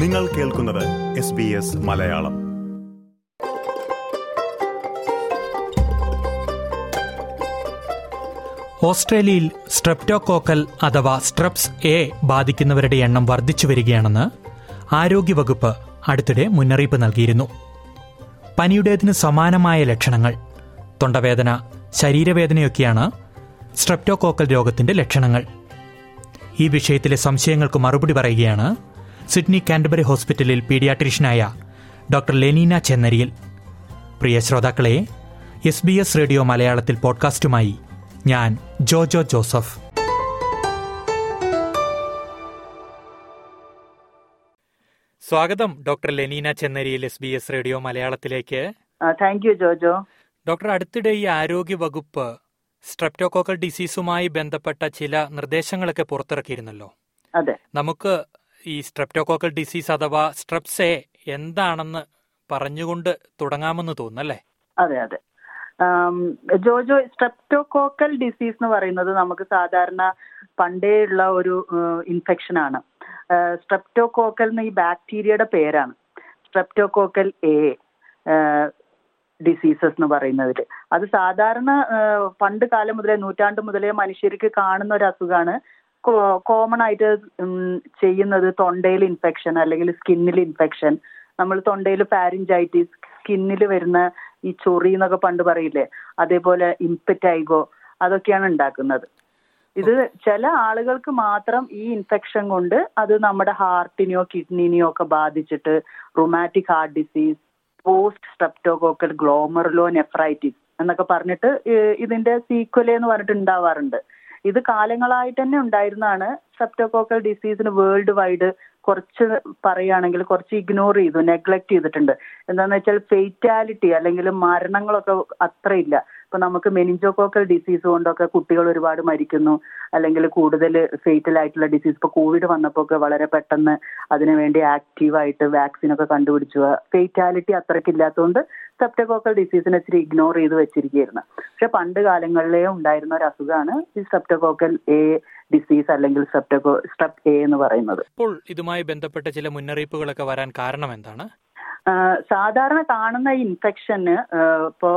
നിങ്ങൾ കേൾക്കുന്നത് S B S Malayalam. ഓസ്ട്രേലിയയിൽ സ്ട്രെപ്റ്റോകോക്കൽ അഥവാ സ്ട്രെപ്സ് എ ബാധിക്കുന്നവരുടെ എണ്ണം വർദ്ധിച്ചു വരികയാണെന്ന് ആരോഗ്യവകുപ്പ് അടുത്തിടെ മുന്നറിയിപ്പ് നൽകിയിരുന്നു. പനിയുടേതിന് സമാനമായ ലക്ഷണങ്ങൾ തൊണ്ടവേദന ശരീരവേദനയൊക്കെയാണ് സ്ട്രെപ്റ്റോകോക്കൽ രോഗത്തിന്റെ ലക്ഷണങ്ങൾ. ഈ വിഷയത്തിലെ സംശയങ്ങൾക്ക് മറുപടി പറയുകയാണ് സിഡ്നി കാൻഡബറി ഹോസ്പിറ്റലിൽ പീഡിയാട്രീഷ്യനായ ഡോക്ടർ ലെനീന ചെന്നരിയിൽ. പ്രിയ ശ്രോതാക്കളെ എസ് ബി എസ് റേഡിയോ മലയാളത്തിൽ പോഡ്കാസ്റ്റുമായി ഞാൻ ജോജോ ജോസഫ്. സ്വാഗതം ഡോക്ടർ ലെനീന ചെന്നരിയിൽ എസ് ബി എസ് റേഡിയോ മലയാളത്തിലേക്ക്. Thank you Jojo. ഡോക്ടർ അടുത്തിടെ ഈ ആരോഗ്യ വകുപ്പ് സ്ട്രെപ്റ്റോകോക്കൽ ഡിസീസുമായി ബന്ധപ്പെട്ട ചില നിർദ്ദേശങ്ങളൊക്കെ പുറത്തിറക്കിയിരുന്നല്ലോ. അതെ. നമുക്ക് ഈ സ്ട്രെപ്റ്റോകോക്കൽ ഡിസീസ് അഥവാ സ്ട്രെപ്സ് എ എന്താണെന്ന് പറഞ്ഞുകൊണ്ട് തുടങ്ങാമെന്ന് തോന്നുന്നല്ലേ? അതെ അതെ. ജോജോ സ്ട്രെപ്റ്റോകോക്കൽ ഡിസീസ് എന്ന് പറയുന്നത് നമുക്ക് സാധാരണ പണ്ടേ ഉള്ള ഒരു ഇൻഫെക്ഷൻ ആണ്. സ്ട്രെപ്റ്റോകോക്കൽ എന്ന ഈ ബാക്ടീരിയയുടെ പേരാണ്. സ്ട്രെപ്റ്റോകോക്കൽ എ ഡിസീസസ് എന്ന് പറയുന്നതിൽ അത് സാധാരണ പണ്ട് കാലം മുതലേ നൂറ്റാണ്ട് മുതലേ മനുഷ്യർക്ക് കാണുന്ന ഒരു അസുഖമാണ് കോമൺ ആയിട്ട് ചെയ്യുന്നത് തൊണ്ടയിൽ ഇൻഫെക്ഷൻ അല്ലെങ്കിൽ സ്കിന്നിൽ ഇൻഫെക്ഷൻ നമ്മൾ തൊണ്ടയിൽ പാരിഞ്ചൈറ്റിസ് സ്കിന്നിൽ വരുന്ന ഈ ചൊറി എന്നൊക്കെ പണ്ട് പറയില്ലേ? അതേപോലെ ഇൻപെറ്റൈഗോ അതൊക്കെയാണ് ഉണ്ടാക്കുന്നത്. ഇത് ചില ആളുകൾക്ക് മാത്രം ഈ ഇൻഫെക്ഷൻ കൊണ്ട് അത് നമ്മുടെ ഹാർട്ടിനെയോ കിഡ്നിനെയോ ഒക്കെ ബാധിച്ചിട്ട് rheumatic heart disease post streptococcal glomerulonephritis എന്നൊക്കെ പറഞ്ഞിട്ട് ഇതിന്റെ സീക്വലേ എന്ന് പറഞ്ഞിട്ട് ഉണ്ടാവാറുണ്ട്. ഇത് കാലങ്ങളായിട്ട് തന്നെ ഉണ്ടായിരുന്നതാണ് സെപ്റ്റോകോക്കൽ ഡിസീസിന് വേൾഡ് വൈഡ് കുറച്ച് പറയുകയാണെങ്കിൽ കുറച്ച് ഇഗ്നോർ ചെയ്തു നെഗ്ലക്ട് ചെയ്തിട്ടുണ്ട്. എന്താണെന്ന് വെച്ചാൽ ഫെയ്റ്റാലിറ്റി അല്ലെങ്കിൽ മരണങ്ങളൊക്കെ അത്ര ഇല്ല ഇപ്പൊ നമുക്ക് മെനിഞ്ചോകോക്കൽ ഡിസീസ് കൊണ്ടൊക്കെ കുട്ടികൾ ഒരുപാട് മരിക്കുന്നു. അല്ലെങ്കിൽ കൂടുതൽ ഫേറ്റൽ ആയിട്ടുള്ള ഡിസീസ് ഇപ്പൊ കോവിഡ് വന്നപ്പോൾ ഒക്കെ വളരെ പെട്ടെന്ന് അതിനുവേണ്ടി ആക്റ്റീവായിട്ട് വാക്സിൻ ഒക്കെ കണ്ടുപിടിച്ചു. ഫേറ്റാലിറ്റി അത്രയ്ക്ക് ഇല്ലാത്തതുകൊണ്ട് സെപ്റ്റകോക്കൽ ഡിസീസിനെ ഇച്ചിരി ഇഗ്നോർ ചെയ്ത് വെച്ചിരിക്കുകയായിരുന്നു. പക്ഷെ പണ്ട് കാലങ്ങളിലേ ഉണ്ടായിരുന്ന ഒരു അസുഖമാണ് ഈ സെപ്റ്റകോക്കൽ എ ഡിസീസ് അല്ലെങ്കിൽ സെപ്റ്റകോ സ്റ്റെപ് എ എന്ന് പറയുന്നത്. ഇപ്പോൾ ഇതുമായി ബന്ധപ്പെട്ട ചില മുന്നറിയിപ്പുകളൊക്കെ വരാൻ കാരണം എന്താണ്? സാധാരണ കാണുന്ന ഇൻഫെക്ഷന് ഇപ്പോൾ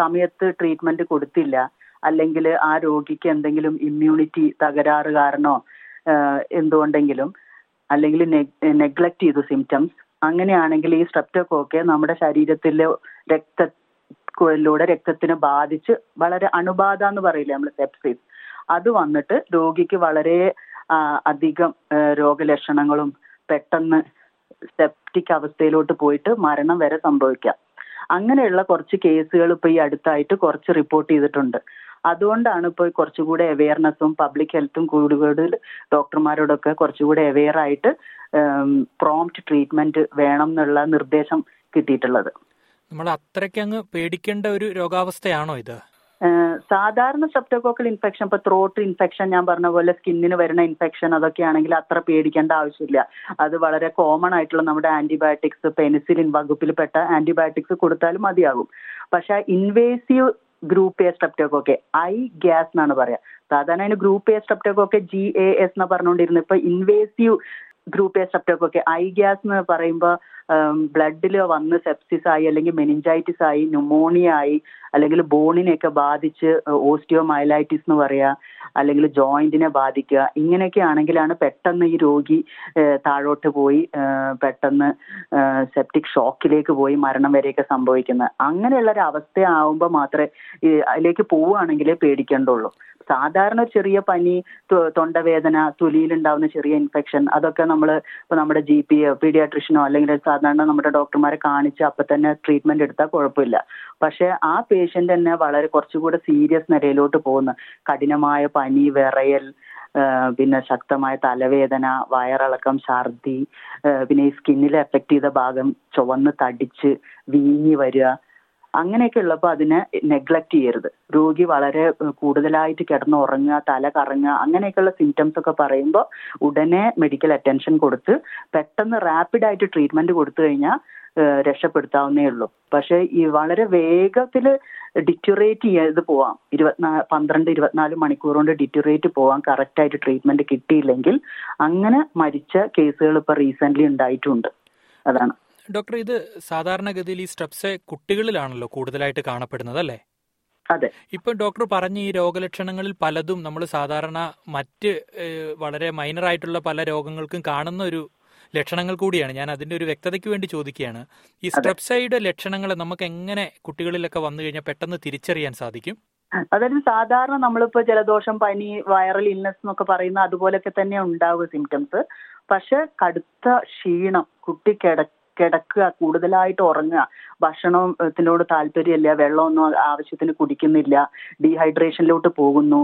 സമയത്ത് ട്രീറ്റ്മെന്റ് കൊടുത്തില്ല. അല്ലെങ്കിൽ ആ രോഗിക്ക് എന്തെങ്കിലും ഇമ്മ്യൂണിറ്റി തകരാറ് കാരണോ എന്തുകൊണ്ടെങ്കിലും അല്ലെങ്കിൽ നെഗ്ലക്ട് ചെയ്തു സിംറ്റംസ് അങ്ങനെയാണെങ്കിൽ ഈ സ്ട്രെപ്റ്റോകോക്കെ നമ്മുടെ ശരീരത്തിലെ രക്തത്തിലൂടെ രക്തത്തിനെ ബാധിച്ച് വളരെ അണുബാധ എന്ന് പറയില്ലേ നമ്മൾ സെപ്സിസ് അത് വന്നിട്ട് രോഗിക്ക് വളരെ അധികം രോഗലക്ഷണങ്ങളും പെട്ടെന്ന് സെപ്റ്റിക് അവസ്ഥയിലോട്ട് പോയിട്ട് മരണം വരെ സംഭവിക്കാം. അങ്ങനെയുള്ള കുറച്ച് കേസുകൾ ഇപ്പൊ ഈ അടുത്തായിട്ട് കുറച്ച് റിപ്പോർട്ട് ചെയ്തിട്ടുണ്ട്. അതുകൊണ്ടാണ് ഇപ്പോൾ കുറച്ചുകൂടെ അവെയർനെസ്സും പബ്ലിക് ഹെൽത്തും കൂടുതൽ ഡോക്ടർമാരോടൊക്കെ കുറച്ചുകൂടെ അവെയർ ആയിട്ട് പ്രോംപ്റ്റ് ട്രീറ്റ്മെന്റ് വേണം എന്നുള്ള നിർദ്ദേശം കിട്ടിയിട്ടുള്ളത്. നമ്മൾ അത്രയ്ക്ക് അങ്ങ് പേടിക്കേണ്ട ഒരു രോഗാവസ്ഥയാണോ ഇത്? സാധാരണ സ്ട്രെപ്റ്റോകോക്കൽ ഇൻഫെക്ഷൻ ഇപ്പൊ ത്രോട്ട് ഇൻഫെക്ഷൻ ഞാൻ പറഞ്ഞ പോലെ സ്കിന്നിന് വരുന്ന ഇൻഫെക്ഷൻ അതൊക്കെ ആണെങ്കിൽ അത്ര പേടിക്കേണ്ട ആവശ്യമില്ല. അത് വളരെ കോമൺ ആയിട്ടുള്ള നമ്മുടെ ആന്റിബയോട്ടിക്സ് പെനിസിലിൻ വകുപ്പിൽപ്പെട്ട ആന്റിബയോട്ടിക്സ് കൊടുത്താലും മതിയാകും. പക്ഷെ invasive group A streptococci I GAS എന്നാണ് പറയാ. സാധാരണ അതിന് group A streptococci G A S എന്ന് പറഞ്ഞുകൊണ്ടിരുന്നു ഇപ്പൊ invasive group A streptococci I GAS എന്ന് പറയുമ്പോൾ ബ്ലഡിൽ വന്ന് സെപ്സിസ് ആയി അല്ലെങ്കിൽ മെനിഞ്ചൈറ്റിസ് ആയി ന്യൂമോണിയ ആയി അല്ലെങ്കിൽ ബോണിനെയൊക്കെ ബാധിച്ച് ഓസ്റ്റിയോമൈലൈറ്റിസ് എന്ന് പറയാ അല്ലെങ്കിൽ ജോയിന്റിനെ ബാധിക്കുക ഇങ്ങനെയൊക്കെ ആണെങ്കിലാണ് പെട്ടെന്ന് ഈ രോഗി താഴോട്ട് പോയി പെട്ടെന്ന് സെപ്റ്റിക് ഷോക്കിലേക്ക് പോയി മരണം വരെയൊക്കെ സംഭവിക്കുന്നത്. അങ്ങനെയുള്ള ഒരു അവസ്ഥ ആവുമ്പോൾ മാത്രമേ അതിലേക്ക് പോവുകയാണെങ്കിലേ പേടിക്കേണ്ടുള്ളൂ. സാധാരണ ചെറിയ പനി തൊണ്ടവേദന തൊലിയിലുണ്ടാവുന്ന ചെറിയ ഇൻഫെക്ഷൻ അതൊക്കെ നമ്മൾ ഇപ്പൊ നമ്മുടെ ജി പി പീഡിയാട്രിഷനോ അല്ലെങ്കിൽ സാധാരണ നമ്മുടെ ഡോക്ടർമാരെ കാണിച്ച് അപ്പൊ തന്നെ ട്രീറ്റ്മെന്റ് എടുത്താൽ കുഴപ്പമില്ല പക്ഷെ ആ പേഷ്യന്റ് തന്നെ വളരെ കുറച്ചുകൂടെ സീരിയസ് നിലയിലോട്ട് പോകുന്നു. കഠിനമായ പനി വിറയൽ പിന്നെ ശക്തമായ തലവേദന വയറിളക്കം ഛർദി പിന്നെ ഈ സ്കിന്നിൽ എഫക്ട് ചെയ്ത ഭാഗം ചുവന്ന് തടിച്ച് വീങ്ങി വരിക അങ്ങനെയൊക്കെ ഉള്ളപ്പോൾ അതിനെ നെഗ്ലക്ട് ചെയ്യരുത്. രോഗി വളരെ കൂടുതലായിട്ട് കിടന്ന് ഉറങ്ങുക തല കറങ്ങുക അങ്ങനെയൊക്കെയുള്ള സിംറ്റംസ് ഒക്കെ പറയുമ്പോൾ ഉടനെ മെഡിക്കൽ അറ്റൻഷൻ കൊടുത്ത് പെട്ടെന്ന് റാപ്പിഡായിട്ട് ട്രീറ്റ്മെന്റ് കൊടുത്തു കഴിഞ്ഞാൽ രക്ഷപ്പെടുത്താവുന്നേ ഉള്ളൂ. പക്ഷെ ഈ വളരെ വേഗത്തിൽ ഡിറ്റുറേറ്റ് ചെയ്ത് പോവാം. ഇരുപത്തിനാ പന്ത്രണ്ട് ഇരുപത്തിനാല് മണിക്കൂർ കൊണ്ട് ഡിറ്റുറേറ്റ് പോവാം. കറക്റ്റായിട്ട് ട്രീറ്റ്മെന്റ് കിട്ടിയില്ലെങ്കിൽ അങ്ങനെ മരിച്ച കേസുകൾ ഇപ്പൊ റീസെന്റ് ഉണ്ടായിട്ടുണ്ട്. അതാണ്. ഡോക്ടർ ഇത് സാധാരണഗതിയിൽ ഈ സ്ട്രെപ്സ് കുട്ടികളിലാണല്ലോ കൂടുതലായിട്ട് കാണപ്പെടുന്നത് അല്ലേ അതെ. ഇപ്പൊ ഡോക്ടർ പറഞ്ഞ ഈ രോഗലക്ഷണങ്ങളിൽ പലതും നമ്മൾ സാധാരണ മറ്റ് വളരെ മൈനർ ആയിട്ടുള്ള പല രോഗങ്ങൾക്കും കാണുന്ന ഒരു ലക്ഷണങ്ങൾ കൂടിയാണ്. ഞാൻ അതിന്റെ ഒരു വ്യക്തതയ്ക്ക് വേണ്ടി ചോദിക്കുകയാണ്. ഈ സ്ട്രെപ്സൈഡ് ലക്ഷണങ്ങൾ നമുക്ക് എങ്ങനെ കുട്ടികളിലൊക്കെ വന്നു കഴിഞ്ഞാൽ പെട്ടെന്ന് തിരിച്ചറിയാൻ സാധിക്കും? അതായത് സാധാരണ നമ്മളിപ്പോ ജലദോഷം പനി വൈറൽ ഇൽനെസ് എന്നൊക്കെ പറയുന്ന അതുപോലൊക്കെ തന്നെ ഉണ്ടാവുക സിംറ്റംസ് പക്ഷെ കടുത്ത ക്ഷീണം കുട്ടി കിട കിടക്കുക കൂടുതലായിട്ട് ഉറങ്ങുക. ഭക്ഷണത്തിനോട് താല്പര്യമില്ല വെള്ളമൊന്നും ആവശ്യത്തിന് കുടിക്കുന്നില്ല ഡീഹൈഡ്രേഷനിലോട്ട് പോകുന്നു.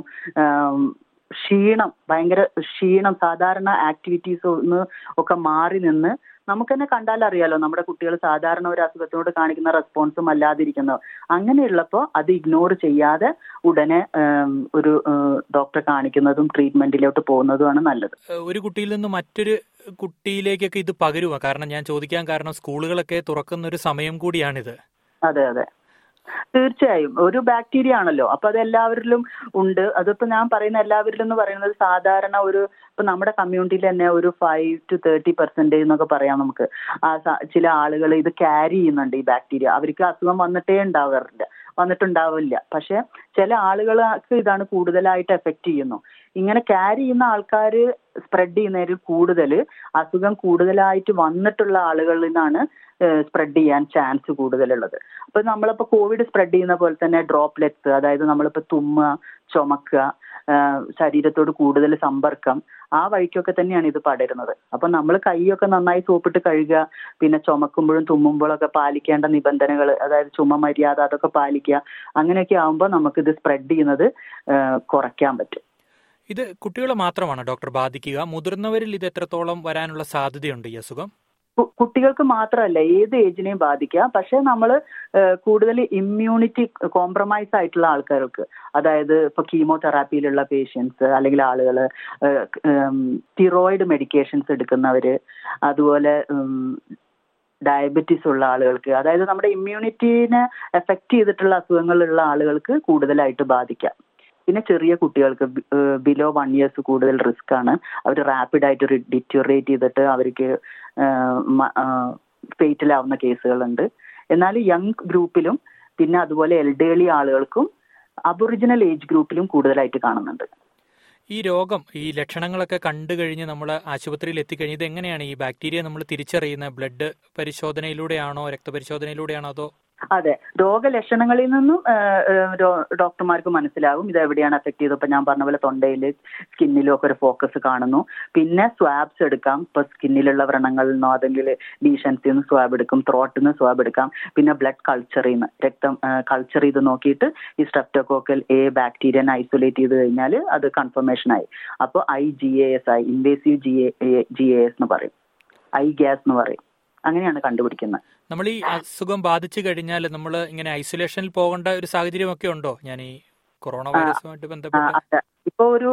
ക്ഷീണം ഭയങ്കര ക്ഷീണം സാധാരണ ആക്ടിവിറ്റീസ് ഒന്ന് ഒക്കെ മാറി നിന്ന് നമുക്ക് തന്നെ കണ്ടാൽ അറിയാലോ നമ്മുടെ കുട്ടികൾ സാധാരണ ഒരു അസുഖത്തിനോട് കാണിക്കുന്ന റെസ്പോൺസും അല്ലാതിരിക്കുന്നത് അങ്ങനെയുള്ളപ്പോൾ അത് ഇഗ്നോർ ചെയ്യാതെ ഉടനെ ഒരു ഡോക്ടറെ കാണിക്കുന്നതും ട്രീറ്റ്മെന്റിലോട്ട് പോകുന്നതുമാണ് നല്ലത്. ഒരു കുട്ടിയിൽ നിന്ന് മറ്റൊരു കുട്ടിയിലേക്കൊക്കെ ഇത് പകരുക കാരണം ഞാൻ ചോദിക്കാൻ കാരണം സ്കൂളുകളൊക്കെ തുറക്കുന്ന ഒരു സമയം കൂടിയാണിത്. അതെ അതെ. തീർച്ചയായും. ഒരു ബാക്ടീരിയ ആണല്ലോ. അപ്പൊ അത് എല്ലാവരിലും ഉണ്ട്. അതിപ്പോ ഞാൻ പറയുന്ന എല്ലാവരിലും എന്ന് പറയുന്നത് സാധാരണ ഒരു ഇപ്പൊ നമ്മുടെ കമ്മ്യൂണിറ്റിയിൽ തന്നെ ഒരു ഫൈവ് ടു തേർട്ടി പെർസെന്റേജ് എന്നൊക്കെ പറയാം നമുക്ക്. ആ ചില ആളുകൾ ഇത് ക്യാരി ചെയ്യുന്നുണ്ട് ഈ ബാക്ടീരിയ അവർക്ക് അസുഖം വന്നിട്ടേ ഉണ്ടാവാറില്ല. വന്നിട്ടുണ്ടാവില്ല. പക്ഷെ ചില ആളുകൾക്ക് ഇതാണ് കൂടുതലായിട്ട് എഫക്ട് ചെയ്യുന്നു. ഇങ്ങനെ ക്യാരി ചെയ്യുന്ന ആൾക്കാർ സ്പ്രെഡ് ചെയ്യുന്നതിൽ കൂടുതൽ അസുഖം കൂടുതലായിട്ട് വന്നിട്ടുള്ള ആളുകളിൽ നിന്നാണ് സ്പ്രെഡ് ചെയ്യാൻ ചാൻസ് കൂടുതലുള്ളത്. അപ്പൊ നമ്മളിപ്പോ കോവിഡ് സ്പ്രെഡ് ചെയ്യുന്ന പോലെ തന്നെ ഡ്രോപ്ലെറ്റ്സ് അതായത് നമ്മളിപ്പോ തുമ്മുക ചുമക്കുക ശരീരത്തോട് കൂടുതൽ സമ്പർക്കം ആ വഴിക്കൊക്കെ തന്നെയാണ് ഇത് പടരുന്നത്. അപ്പൊ നമ്മൾ കൈയൊക്കെ നന്നായി സോപ്പിട്ട് കഴുകുക പിന്നെ ചുമക്കുമ്പോഴും തുമ്മുമ്പോഴൊക്കെ പാലിക്കേണ്ട നിബന്ധനകൾ അതായത് ചുമ മര്യാദ അതൊക്കെ പാലിക്കുക അങ്ങനെയൊക്കെ ആകുമ്പോൾ ഇത് സ്പ്രെഡ് ചെയ്യുന്നത് കുറയ്ക്കാൻ പറ്റും. ഇത് കുട്ടികളെ മാത്രമാണ് ഡോക്ടർ ബാധിക്കുക. മുതിർന്നവരിൽ ഇത് എത്രത്തോളം വരാനുള്ള സാധ്യതയുണ്ട് ഈ അസുഖം? കുട്ടികൾക്ക് മാത്രമല്ല ഏത് ഏജിനെയും ബാധിക്കാം പക്ഷെ നമ്മൾ കൂടുതൽ ഇമ്മ്യൂണിറ്റി കോംപ്രമൈസ് ആയിട്ടുള്ള ആൾക്കാർക്ക് അതായത് ഇപ്പൊ കീമോതെറാപ്പിയിലുള്ള പേഷ്യൻസ് അല്ലെങ്കിൽ ആളുകൾ തിറോയിഡ് മെഡിക്കേഷൻസ് എടുക്കുന്നവര് അതുപോലെ ഡയബറ്റീസ് ഉള്ള ആളുകൾക്ക് അതായത് നമ്മുടെ ഇമ്മ്യൂണിറ്റീനെ എഫക്ട് ചെയ്തിട്ടുള്ള അസുഖങ്ങളുള്ള ആളുകൾക്ക് കൂടുതലായിട്ട് ബാധിക്കാം. പിന്നെ ചെറിയ കുട്ടികൾക്ക് ബിലോ വൺ ഇയേഴ്സ് കൂടുതൽ റിസ്ക് ആണ്. അവർ റാപ്പിഡ് ആയിട്ട് ഡിറ്റോറേറ്റ് ചെയ്തിട്ട് അവർക്ക് ഫേറ്റിലാവുന്ന കേസുകളുണ്ട്. എന്നാൽ യങ് ഗ്രൂപ്പിലും പിന്നെ അതുപോലെ എൽഡേളി ആളുകൾക്കും അബൊറിജിനൽ ഏജ് ഗ്രൂപ്പിലും കൂടുതലായിട്ട് കാണുന്നുണ്ട്. ഈ രോഗം ഈ ലക്ഷണങ്ങളൊക്കെ കണ്ടു കഴിഞ്ഞ് നമ്മൾ ആശുപത്രിയിൽ എത്തിക്കഴിഞ്ഞ് ഇത് എങ്ങനെയാണ് ഈ ബാക്ടീരിയ നമ്മൾ തിരിച്ചറിയുന്ന ബ്ലഡ് പരിശോധനയിലൂടെയാണോ രക്തപരിശോധനയിലൂടെയാണോ അതോ അതെ. രോഗലക്ഷണങ്ങളിൽ നിന്നും ഡോക്ടർമാർക്ക് മനസ്സിലാവും ഇത് എവിടെയാണ് എഫക്ട് ചെയ്തത്. ഇപ്പൊ ഞാൻ പറഞ്ഞ പോലെ തൊണ്ടയിൽ സ്കിന്നിലും ഒക്കെ ഒരു ഫോക്കസ് കാണുന്നു. പിന്നെ സ്വാബ്സ് എടുക്കാം. ഇപ്പൊ സ്കിന്നിലുള്ള വ്രണങ്ങളിൽ നിന്നോ അതെങ്കിൽ ഡീഷൻസിൽ നിന്ന് സ്വാബ് എടുക്കും. ത്രോട്ടിൽ നിന്ന് സ്വാബ് എടുക്കാം. പിന്നെ ബ്ലഡ് കൾച്ചറിൽ നിന്ന് രക്തം കൾച്ചർ ചെയ്ത് നോക്കിയിട്ട് ഈ സ്ട്രെപ്റ്റോകോക്കൽ എ ബാക്ടീരിയനെ ഐസൊലേറ്റ് ചെയ്ത് കഴിഞ്ഞാൽ അത് കൺഫർമേഷൻ ആയി. അപ്പോൾ ഐ ജി എ എസ് ആയി. Invasive G A G A S എന്ന് പറയും. ഐ ഗ്യാസ് എന്ന് പറയും. അങ്ങനെയാണ് കണ്ടുപിടിക്കുന്നത്. നമ്മൾ ഈ അസുഖം ബാധിച്ചു കഴിഞ്ഞാൽ നമ്മൾ ഇങ്ങനെ ഐസൊലേഷനിൽ പോകേണ്ട ഒരു സാഹചര്യമൊക്കെ ഉണ്ടോ? ഞാൻ ഈ കൊറോണ വൈറസുമായിട്ട് ബന്ധപ്പെട്ട്. ഇപ്പൊ ഒരു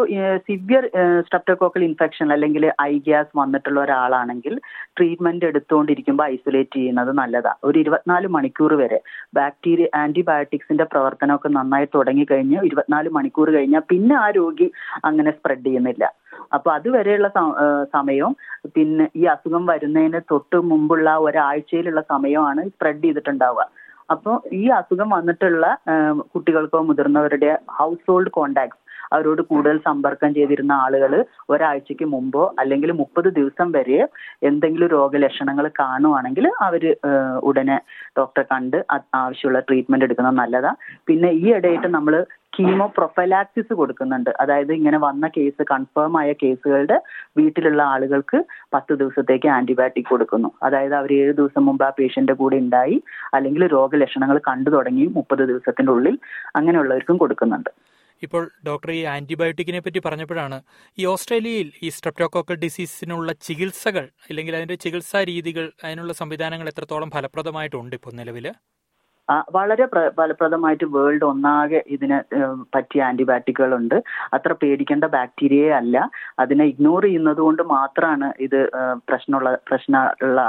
സിവിയർ സ്ട്രെപ്റ്റോകോക്കൽ ഇൻഫെക്ഷൻ അല്ലെങ്കിൽ ഐ ഗ്യാസ് വന്നിട്ടുള്ള ഒരാളാണെങ്കിൽ ട്രീറ്റ്മെന്റ് എടുത്തുകൊണ്ടിരിക്കുമ്പോൾ ഐസൊലേറ്റ് ചെയ്യുന്നത് നല്ലതാ. ഒരു ഇരുപത്തിനാല് മണിക്കൂർ വരെ ബാക്ടീരിയ ആന്റിബയോട്ടിക്സിന്റെ പ്രവർത്തനമൊക്കെ നന്നായി തുടങ്ങി കഴിഞ്ഞ് ഇരുപത്തിനാല് മണിക്കൂർ കഴിഞ്ഞാൽ പിന്നെ ആ രോഗി അങ്ങനെ സ്പ്രെഡ് ചെയ്യുന്നില്ല. അപ്പൊ അതുവരെയുള്ള സമയവും പിന്നെ ഈ അസുഖം വരുന്നതിന് തൊട്ട് മുമ്പുള്ള ഒരാഴ്ചയിലുള്ള സമയമാണ് സ്പ്രെഡ് ചെയ്തിട്ടുണ്ടാവുക. അപ്പോൾ ഈ അസുഖം വന്നിട്ടുള്ള കുട്ടികൾക്കോ മുതിർന്നവരുടെ ഹൗസ് ഹോൾഡ് കോണ്ടാക്ട്സ് അവരോട് കൂടുതൽ സമ്പർക്കം ചെയ്തിരുന്ന ആളുകൾ ഒരാഴ്ചക്ക് മുമ്പോ അല്ലെങ്കിൽ മുപ്പത് ദിവസം വരെ എന്തെങ്കിലും രോഗലക്ഷണങ്ങൾ കാണുവാണെങ്കിൽ അവർ ഉടനെ ഡോക്ടറെ കണ്ട് ആവശ്യമുള്ള ട്രീറ്റ്മെന്റ് എടുക്കുന്നത് നല്ലതാണ് പിന്നെ ഈ ഇടയായിട്ട് നമ്മൾ കീമോ പ്രൊഫലാക്സിസ് കൊടുക്കുന്നുണ്ട്. അതായത് ഇങ്ങനെ വന്ന കേസ് കൺഫേം ആയ കേസുകളുടെ വീട്ടിലുള്ള ആളുകൾക്ക് പത്ത് ദിവസത്തേക്ക് ആന്റിബയോട്ടിക് കൊടുക്കുന്നു. അതായത് അവർ ഏഴ് ദിവസം മുമ്പ് ആ പേഷ്യന്റ് കൂടെ ഉണ്ടായി അല്ലെങ്കിൽ രോഗലക്ഷണങ്ങൾ കണ്ടു തുടങ്ങി മുപ്പത് ദിവസത്തിന്റെ ഉള്ളിൽ അങ്ങനെയുള്ളവർക്കും കൊടുക്കുന്നുണ്ട്. ഇപ്പോൾ ഡോക്ടർ ഈ ആന്റിബയോട്ടിക്കിനെ പറ്റി പറഞ്ഞപ്പോഴാണ് ഈ ഓസ്ട്രേലിയയിൽ ഈ സ്ട്രെപ്റ്റോകോക്കൽ ഡിസീസിനുള്ള ചികിത്സകൾ അല്ലെങ്കിൽ അതിന്റെ ചികിത്സാ രീതികൾ അതിനുള്ള സംവിധാനങ്ങൾ എത്രത്തോളം ഫലപ്രദമായിട്ടുണ്ട് ഇപ്പോൾ നിലവിൽ വളരെ ഫലപ്രദമായിട്ട് വേൾഡ് ഒന്നാകെ ഇതിന് പറ്റിയ ആന്റിബയോട്ടിക്കുകളുണ്ട് അത്ര പേടിക്കേണ്ട ബാക്ടീരിയയെ അല്ല. അതിനെ ഇഗ്നോർ ചെയ്യുന്നത് കൊണ്ട് മാത്രമാണ് ഇത് പ്രശ്നമുള്ള പ്രശ്നമുള്ള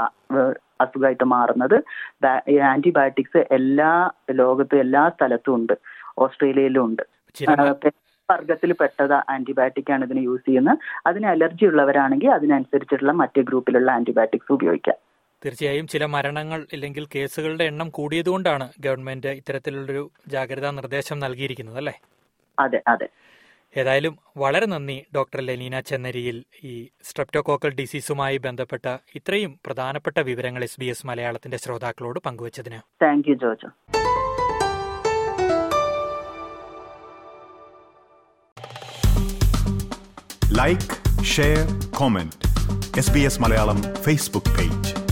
അസുഖമായിട്ട് മാറുന്നത്. ആന്റിബയോട്ടിക്സ് എല്ലാ ലോകത്തും എല്ലാ സ്ഥലത്തും ഉണ്ട്. ഓസ്ട്രേലിയയിലും ഉണ്ട്. വർഗത്തിൽ പെട്ടത് ആന്റിബയോട്ടിക് ആണ് ഇതിന് യൂസ് ചെയ്യുന്നത്. അതിന് അലർജി ഉള്ളവരാണെങ്കിൽ അതിനനുസരിച്ചിട്ടുള്ള മറ്റു ഗ്രൂപ്പിലുള്ള ആന്റിബയോട്ടിക്സ് ഉപയോഗിക്കാം. തീർച്ചയായും ചില മരണങ്ങൾ ഇല്ലെങ്കിൽ കേസുകളുടെ എണ്ണം കൂടിയതുകൊണ്ടാണ് ഗവൺമെന്റ് ഇത്തരത്തിലുള്ളൊരു ജാഗ്രതാ നിർദ്ദേശം നൽകിയിരിക്കുന്നത് അല്ലേ? അതെ അതെ. ഏതായാലും വളരെ നന്ദി ഡോക്ടർ ലെനീന ചെന്നരിയിൽ ഈ സ്ട്രെപ്റ്റോകോക്കൽ ഡിസീസുമായി ബന്ധപ്പെട്ട ഇത്രയും പ്രധാനപ്പെട്ട വിവരങ്ങൾ എസ് ബി എസ് മലയാളത്തിന്റെ ശ്രോതാക്കളോട് പങ്കുവച്ചതിന്. Thank you Jojo. Like share comment S B S Malayalam Facebook page